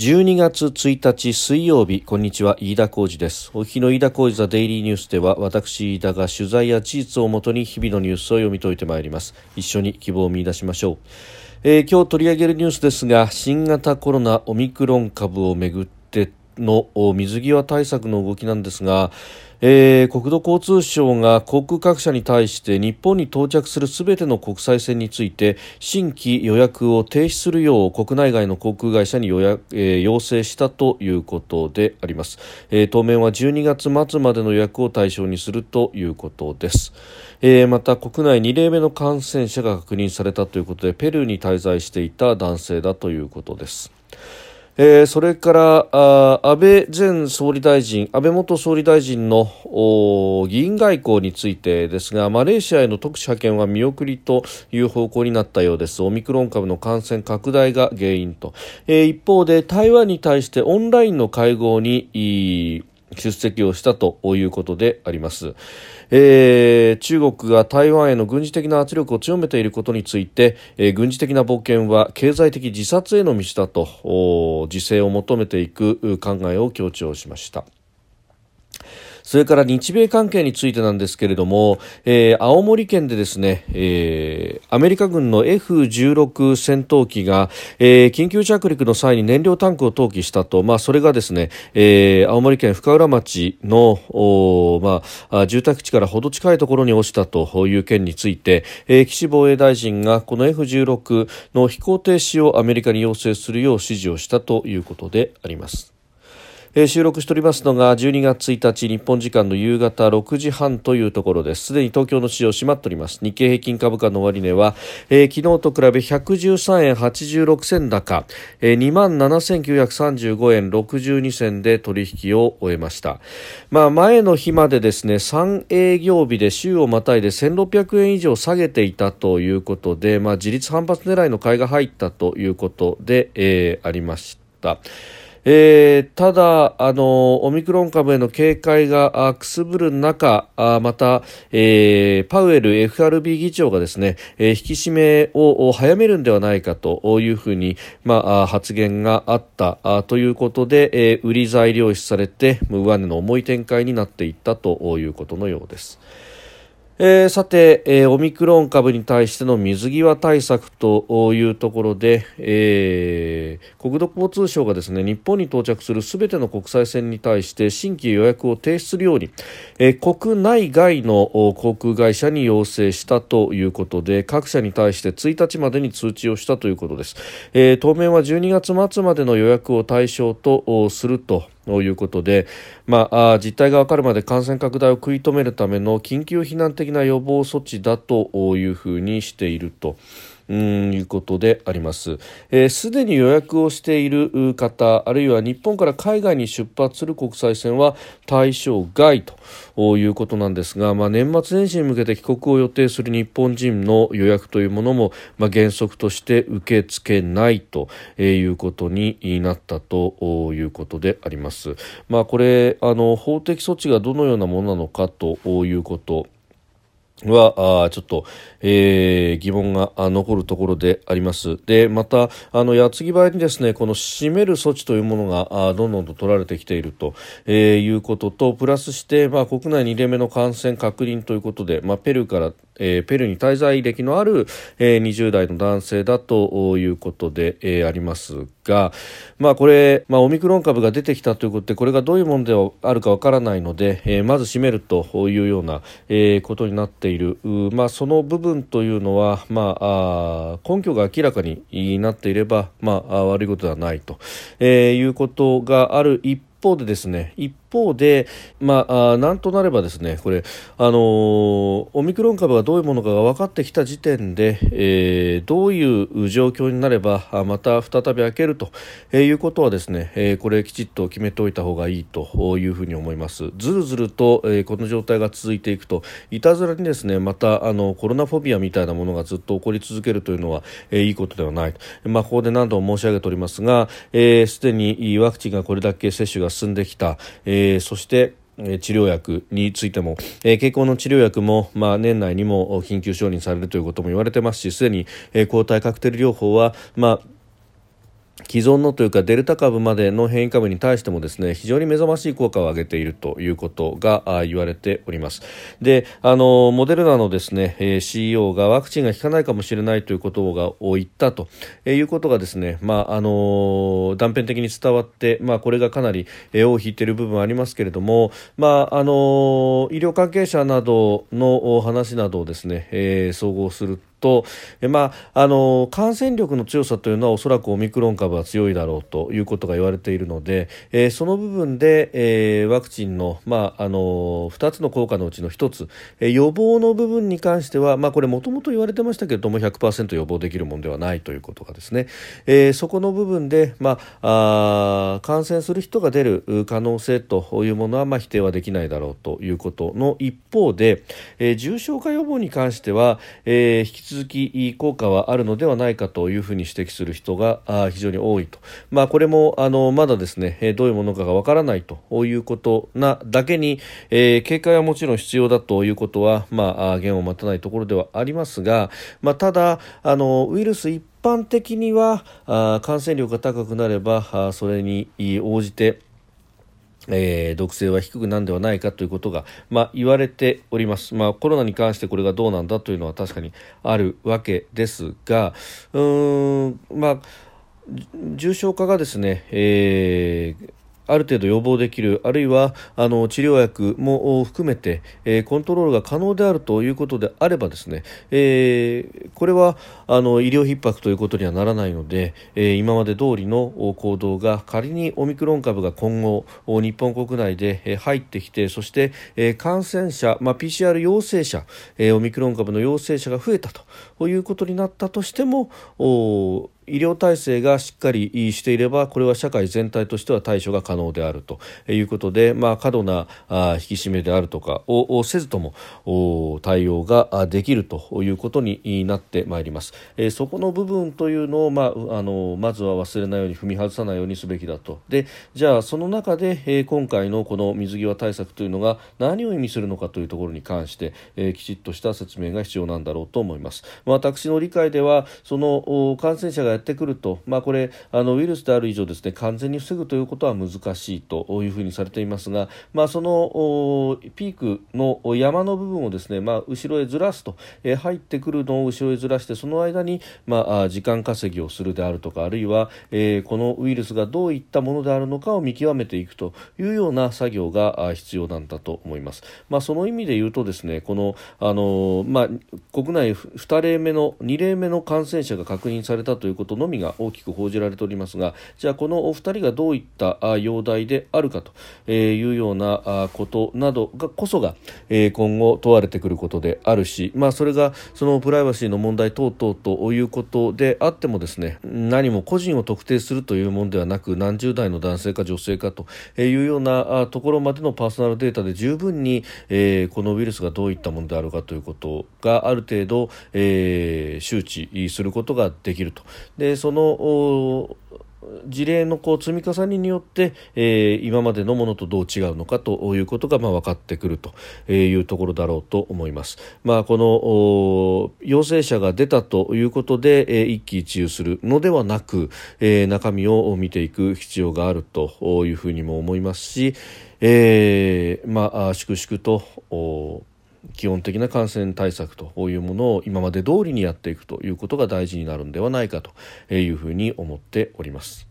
12月1日水曜日こんにちは飯田浩二です。お日の飯田浩二ザデイリーニュースでは私飯田が取材や事実をもとに日々のニュースを読み解いてまいります。一緒に希望を見出しましょう、えー、今日取り上げるニュースですが新型コロナオミクロン株をめぐっての水際対策の動きなんですがえー、国土交通省が航空各社に対して日本に到着するすべての国際線について新規予約を停止するよう国内外の航空会社に予約、えー、要請したということであります、えー、当面は12月末までの予約を対象にするということです、えー、また国内2例目の感染者が確認されたということでペルーに滞在していた男性だということです。えー、それからあ安倍前総理大臣、安倍元総理大臣の議員外交についてですが、マレーシアへの特使派遣は見送りという方向になったようです。オミクロン株の感染拡大が原因と。えー、一方で台湾に対してオンラインの会合に出席をしたということであります。えー、中国が台湾への軍事的な圧力を強めていることについて、えー、軍事的な冒険は経済的自殺への道だと自制を求めていく考えを強調しました。それから日米関係についてなんですけれども、えー、青森県でですね、えー、アメリカ軍の F16 戦闘機が、えー、緊急着陸の際に燃料タンクを投棄したと、まあ、それがですね、えー、青森県深浦町の、まあ、住宅地からほど近いところに落ちたという件について、えー、岸防衛大臣がこの F16 の飛行停止をアメリカに要請するよう指示をしたということであります。えー、収録しておりますのが12月1日日本時間の夕方6時半というところです。すでに東京の市場閉まっております。日経平均株価の終値は、えー、昨日と比べ113円86銭高、えー、2万7935円62銭で取引を終えました。まあ前の日までですね3営業日で週をまたいで1600円以上下げていたということでまあ自立反発狙いの買いが入ったということで、えー、ありました。えー、ただあの、オミクロン株への警戒がくすぶる中、あまた、えー、パウエル FRB 議長がですね、えー、引き締めを早めるんではないかというふうに、まあ、発言があったあということで、えー、売り材料視されて、上値の重い展開になっていったということのようです。えー、さて、えー、オミクロン株に対しての水際対策というところで、えー、国土交通省がですね日本に到着するすべての国際線に対して新規予約を停止するように、え、国内外の航空会社に要請したということで各社に対して1日までに通知をしたということです、え、当面は12月末までの予約を対象とすると。ということで、まあ、実態が分かるまで感染拡大を食い止めるための緊急避難的な予防措置だというふうにしていると。うんいうことであります。す、えー、で、に予約をしている方、あるいは日本から海外に出発する国際線は対象外ということなんですが、まあ、年末年始に向けて帰国を予定する日本人の予約というものも、まあ、原則として受け付けないということになったということであります。まあ、これあの法的措置がどのようなものなのかということは、あちょっと、えー、疑問が残るところであります。で、また、あの、矢継ぎ早にですね、この締める措置というものが、あどんどんと取られてきていると、えー、いうことと、プラスして、まあ、国内2例目の感染確認ということで、まあ、ペルーから、えー、ペルーに滞在歴のある、えー、20代の男性だということで、えー、ありますが、まあ、これ、まあ、オミクロン株が出てきたということでこれがどういうものであるかわからないので、えー、まず閉めるというような、えー、ことになっている、まあ、その部分というのは、まあ、あ根拠が明らかになっていれば、まあ、悪いことではないと、えー、いうことがある一方でですね一方で、まあ、なんとなればですね、これ、あのー、オミクロン株がどういうものかが分かってきた時点で、えー、どういう状況になれば、また再び開けるということはですね、えー、これきちっと決めておいた方がいいというふうに思います。ずるずると、え、この状態が続いていくと、いたずらにですね、また、あの、コロナフォビアみたいなものがずっと起こり続けるというのは、えー、いいことではない。まあ、ここで何度も申し上げておりますが、す、えー、で、にワクチンがこれだけ接種が進んできた、え、そして治療薬についても、えー、経口の治療薬も、まあ、年内にも緊急承認されるということも言われてますしすでに、えー、抗体カクテル療法は、まあ既存のというかデルタ株までの変異株に対してもですね非常に目覚ましい効果を上げているということが言われております。であのモデルナのですね CEO がワクチンが効かないかもしれないということがを言ったということがですねまああの断片的に伝わってまあこれがかなり尾を引いている部分はありますけれどもまああの医療関係者などの話などをですね、えー、総合すると、まあ、あの感染力の強さというのはおそらくオミクロン株は強いだろうということが言われているので、えー、その部分で、えー、ワクチンの,、まあ、あの2つの効果のうちの1つ、えー、予防の部分に関しては、まあ、これもともと言われてましたけれども100%予防できるものではないということがですね、えー、そこの部分で、まあ、あ感染する人が出る可能性というものは、まあ、否定はできないだろうということの一方で、えー、重症化予防に関しては、えー、引き続き効果はあるのではないかというふうに指摘する人が非常に多いと、まあ、これもあのまだですねどういうものかがわからないということなだけに、えー、警戒はもちろん必要だということは、まあ、言を待たないところではありますが、まあ、ただあのウイルス一般的にはあ感染力が高くなればあそれに応じてえー、毒性は低くなんではないかということが、まあ、言われております、まあ、コロナに関してこれがどうなんだというのは確かにあるわけですがうーん、まあ、重症化がですね、えーある程度予防できる。あるいはあの治療薬も含めて、えー、コントロールが可能であるということであればですね、えー、これはあの医療逼迫ということにはならないので、えー、今まで通りの行動が仮にオミクロン株が今後日本国内で入ってきてそして、えー、感染者、まあ、PCR 陽性者、えー、オミクロン株の陽性者が増えたということになったとしても医療体制がしっかりしていればこれは社会全体としては対処が可能であると。いうことで、まあ、過度な引き締めであるとかをせずとも対応ができるということになってまいります、え、そこの部分というのを、まあ、あのまずは忘れないように踏み外さないようにすべきだと。でじゃあその中で、え、今回のこの水際対策というのが何を意味するのかというところに関して、え、きちっとした説明が必要なんだろうと思います、私の理解ではその感染者がってくると、まあ、これあのウイルスである以上ですね完全に防ぐということは難しいというふうにされていますが、まあ、そのピークの山の部分をですね、まあ、後ろへずらすと、えー、入ってくるのを後ろへずらしてその間に、まあ、時間稼ぎをするであるとかあるいは、えー、このウイルスがどういったものであるのかを見極めていくというような作業が必要なんだと思います。まあ、その意味で言うとですねこのあの、まあ、国内2例目の2例目の感染者が確認されたということこのみが大きく報じられておりますがじゃあこのお二人がどういった容体であるかというようなことなどがこそが今後問われてくることであるし、まあ、それがそのプライバシーの問題等々ということであってもですね何も個人を特定するというものではなく何十代の男性か女性かというようなところまでのパーソナルデータで十分に、このウイルスがどういったものであるかということがある程度、えー、周知することができると。でその事例のこう積み重ねによって、えー、今までのものとどう違うのかということがまあ分かってくるというところだろうと思います。まあ、この陽性者が出たということで、えー、一喜一憂するのではなく、えー、中身を見ていく必要があるというふうにも思いますし、えー、まあ、粛々と基本的な感染対策というものを今まで通りにやっていくということが大事になるんではないかというふうに思っております。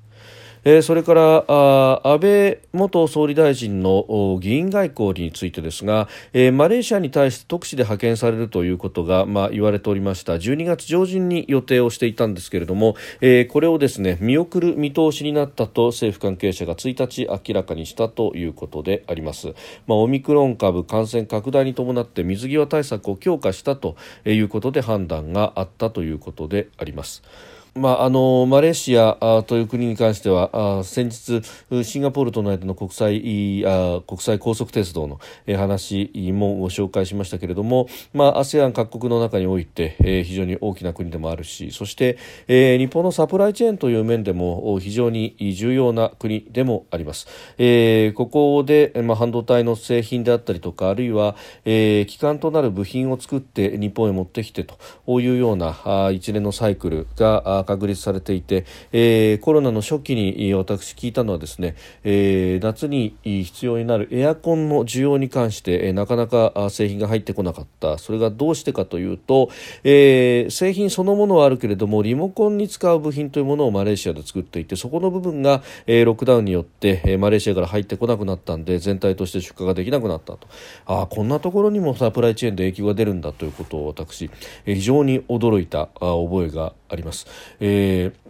えー、それからあ安倍元総理大臣の議員外交についてですが、えー、マレーシアに対して特使で派遣されるということが、まあ、言われておりました12月上旬に予定をしていたんですけれども、えー、これをですね見送る見通しになったと政府関係者が1日明らかにしたということであります、まあ、オミクロン株感染拡大に伴って水際対策を強化したということで判断があったということであります。まあ、あのマレーシアという国に関しては先日シンガポールとの間の国際あ国際高速鉄道の話もご紹介しましたけれども、まあ、ASEAN 各国の中において、え非常に大きな国でもあるしそして、え日本のサプライチェーンという面でも非常に重要な国でもあります、えー、ここで、まあ、半導体の製品であったりとかあるいは、えー、基幹となる部品を作って日本へ持ってきてというような一連のサイクルがが確立されていて、えー、コロナの初期に私聞いたのはですね、えー、夏に必要になるエアコンの需要に関して、えー、なかなか製品が入ってこなかった。それがどうしてかというと、えー、製品そのものはあるけれどもリモコンに使う部品というものをマレーシアで作っていてそこの部分が、えー、ロックダウンによって、えー、マレーシアから入ってこなくなったんで全体として出荷ができなくなったと。あこんなところにもサプライチェーンで影響が出るんだということを私、えー、非常に驚いた覚えがあります。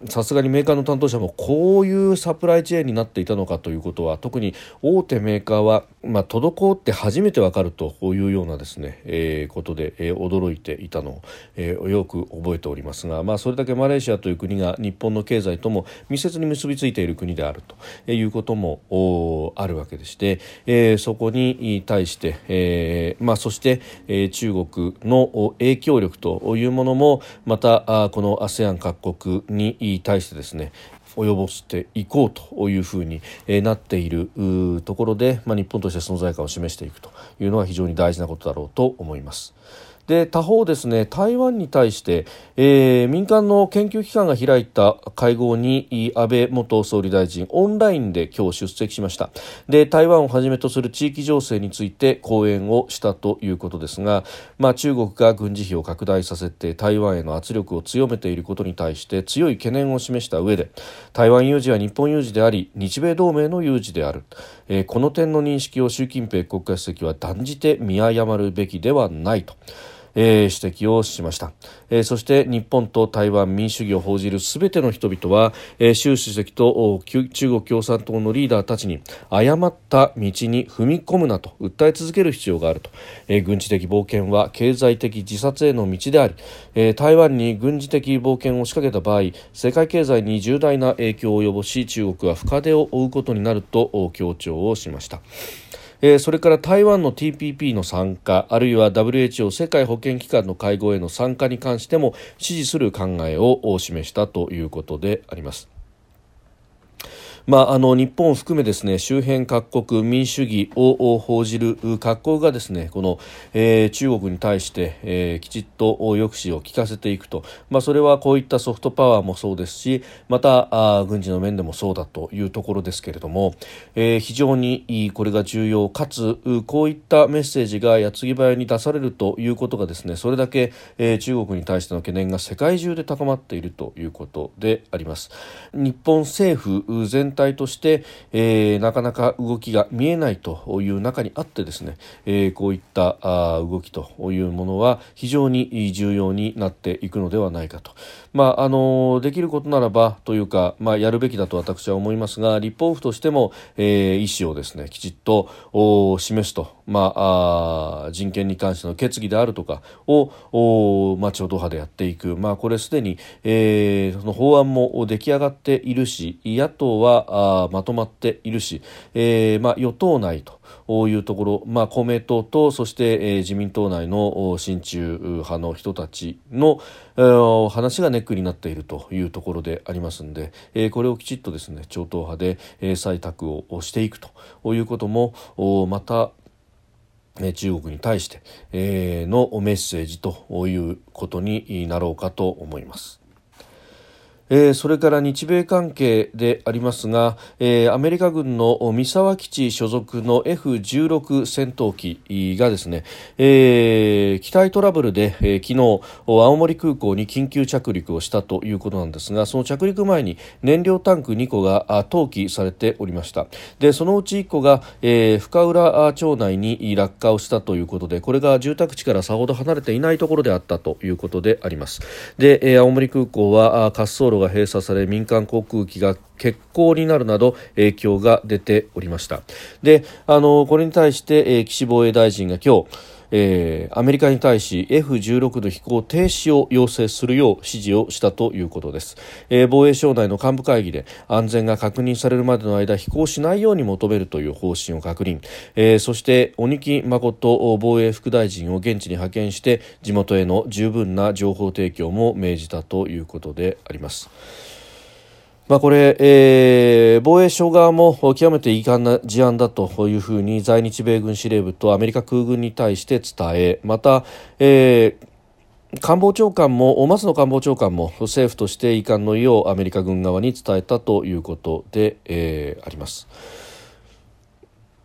さすがにメーカーの担当者もこういうサプライチェーンになっていたのかということは特に大手メーカーは、まあ、滞って初めてわかるというようなですね、えー、ことで、えー、驚いていたのを、えー、よく覚えておりますが、まあ、それだけマレーシアという国が日本の経済とも密接に結びついている国であるということもあるわけでして、えー、そこに対して、えーまあ、そして、えー、中国の影響力というものもまたあこの ASEAN 各国国に対してですね及ぼしていこうというふうになっているところで、まあ、日本として存在感を示していくというのは非常に大事なことだろうと思います。で他方ですね台湾に対して、えー、民間の研究機関が開いた会合に安倍元総理大臣オンラインで今日出席しましたで台湾をはじめとする地域情勢について講演をしたということですが、まあ、中国が軍事費を拡大させて台湾への圧力を強めていることに対して強い懸念を示した上で台湾有事は日本有事であり日米同盟の有事である、えー、この点の認識を習近平国家主席は断じて見誤るべきではないと。えー、指摘をしました、えー、そして日本と台湾民主主義を報じるすべての人々は、えー、習主席と中国共産党のリーダーたちに誤った道に踏み込むなと訴え続ける必要があると、えー、軍事的冒険は経済的自殺への道であり、えー、台湾に軍事的冒険を仕掛けた場合世界経済に重大な影響を及ぼし中国は深手を負うことになると強調をしました。えー、それから台湾の TPP の参加あるいは WHO 世界保健機関の会合への参加に関しても支持する考えを示したということであります。まあ、あの日本を含めですね周辺各国民主主義を報じる各国がですねこの、えー、中国に対して、えー、きちっと抑止を効かせていくと、まあ、それはこういったソフトパワーもそうですしまたあ軍事の面でもそうだというところですけれども、えー、非常にこれが重要かつこういったメッセージが矢継ぎ早に出されるということがですねそれだけ、えー、中国に対しての懸念が世界中で高まっているということであります。日本政府全全体として、えー、なかなか動きが見えないという中にあってですね、えー、こういったあ動きというものは非常に重要になっていくのではないかと、まあ、あのできることならばというか、まあ、やるべきだと私は思いますが立法府としても、えー、意思をですねきちっと示すと、まあ、あ人権に関しての決議であるとかを、まあ、超党派でやっていく、まあ、これすでに、えー、その法案も出来上がっているし野党はあまとまっているし、えーまあ、与党内というところ、まあ、公明党とそして、えー、自民党内の親中派の人たちの、話がネックになっているというところでありますので、えー、これをきちっとですね超党派で、えー、採択をしていくということもまた中国に対して、え、のメッセージということになろうかと思います。えー、それから日米関係でありますが、えー、アメリカ軍の三沢基地所属の F16 戦闘機がですね、えー、機体トラブルで、えー、昨日青森空港に緊急着陸をしたということなんですがその着陸前に燃料タンク2個が投棄されておりました。でそのうち1個が、えー、深浦町内に落下をしたということでこれが住宅地からさほど離れていないところであったということであります。で、えー、青森空港は滑走路が閉鎖され民間航空機が欠航になるなど影響が出ておりました。であのこれに対して、えー、岸防衛大臣が今日えー、アメリカに対し F16 の飛行停止を要請するよう指示をしたということです、えー、防衛省内の幹部会議で安全が確認されるまでの間飛行しないように求めるという方針を確認、えー、そして鬼木誠防衛副大臣を現地に派遣して地元への十分な情報提供も命じたということであります。まあ、これ、えー、防衛省側も極めて遺憾な事案だというふうに在日米軍司令部とアメリカ空軍に対して伝えまた、えー官房長官も松野官房長官も政府として遺憾の意をアメリカ軍側に伝えたということで、えー、あります。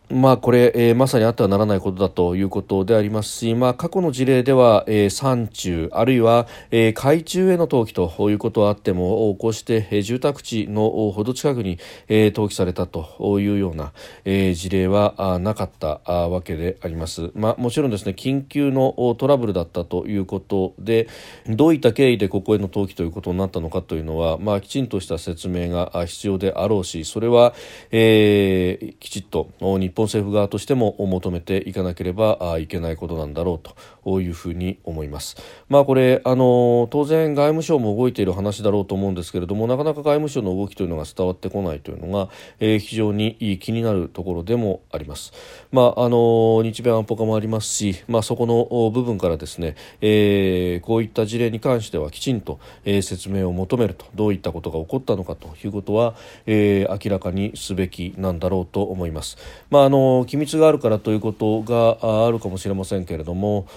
まあ、これ、えー、まさにあってはならないことだということでありますし、まあ、過去の事例では、えー、山中あるいは、えー、海中への投棄ということはあってもこうして、えー、住宅地のほど近くに、えー、投棄されたというような、えー、事例はあなかったあわけであります、まあ、もちろんですね緊急のトラブルだったということでどういった経緯でここへの投棄ということになったのかというのは、まあ、きちんとした説明が必要であろうしそれは、えー、きちっと日本政府側としても求めていかなければいけないことなんだろうというふうに思います。まあこれあの当然外務省も動いている話だろうと思うんですけれどもなかなか外務省の動きというのが伝わってこないというのが、えー、非常に気になるところでもあります。まああの日米安保化もありますし、まあそこの部分からですね、えー、こういった事例に関してはきちんと、えー、説明を求めるとどういったことが起こったのかということは、えー、明らかにすべきなんだろうと思います。まああの機密があるからということがあるかもしれませんけれども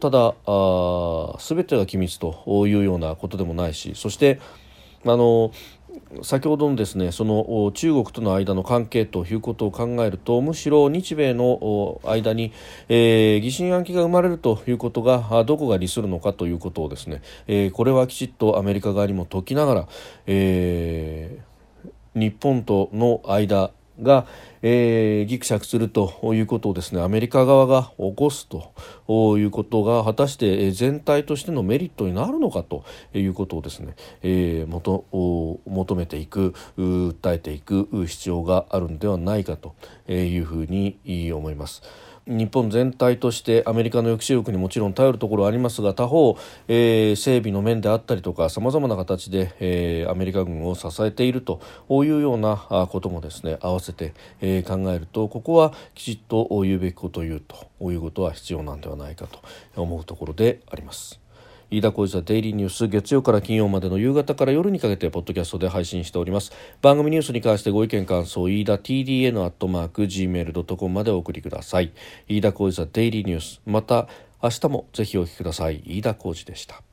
ただすべてが機密というようなことでもないしそしてあの先ほどのですねその中国との間の関係ということを考えるとむしろ日米の間に、えー、疑心暗鬼が生まれるということがどこが利するのかということをですね、えー、これはきちっとアメリカ側にも解きながら、えー、日本との間が、えー、ぎくしゃくするということをですねアメリカ側が起こすということが果たして全体としてのメリットになるのかということをですね、えー、求求めていく訴えていく必要があるのではないかというふうに思います。日本全体としてアメリカの抑止力にもちろん頼るところはありますが他方、えー、整備の面であったりとかさまざまな形で、えー、アメリカ軍を支えているというようなこともですね合わせて、えー、考えるとここはきちっと言うべきことを言うということは必要なんではないかと思うところであります。飯田浩司はデイリーニュース月曜から金曜までの夕方から夜にかけてポッドキャストで配信しております。番組ニュースに関してご意見感想飯田 TDN アットマーク Gmail.com までお送りください。飯田浩司はデイリーニュース。また明日もぜひお聞きください。飯田浩司でした。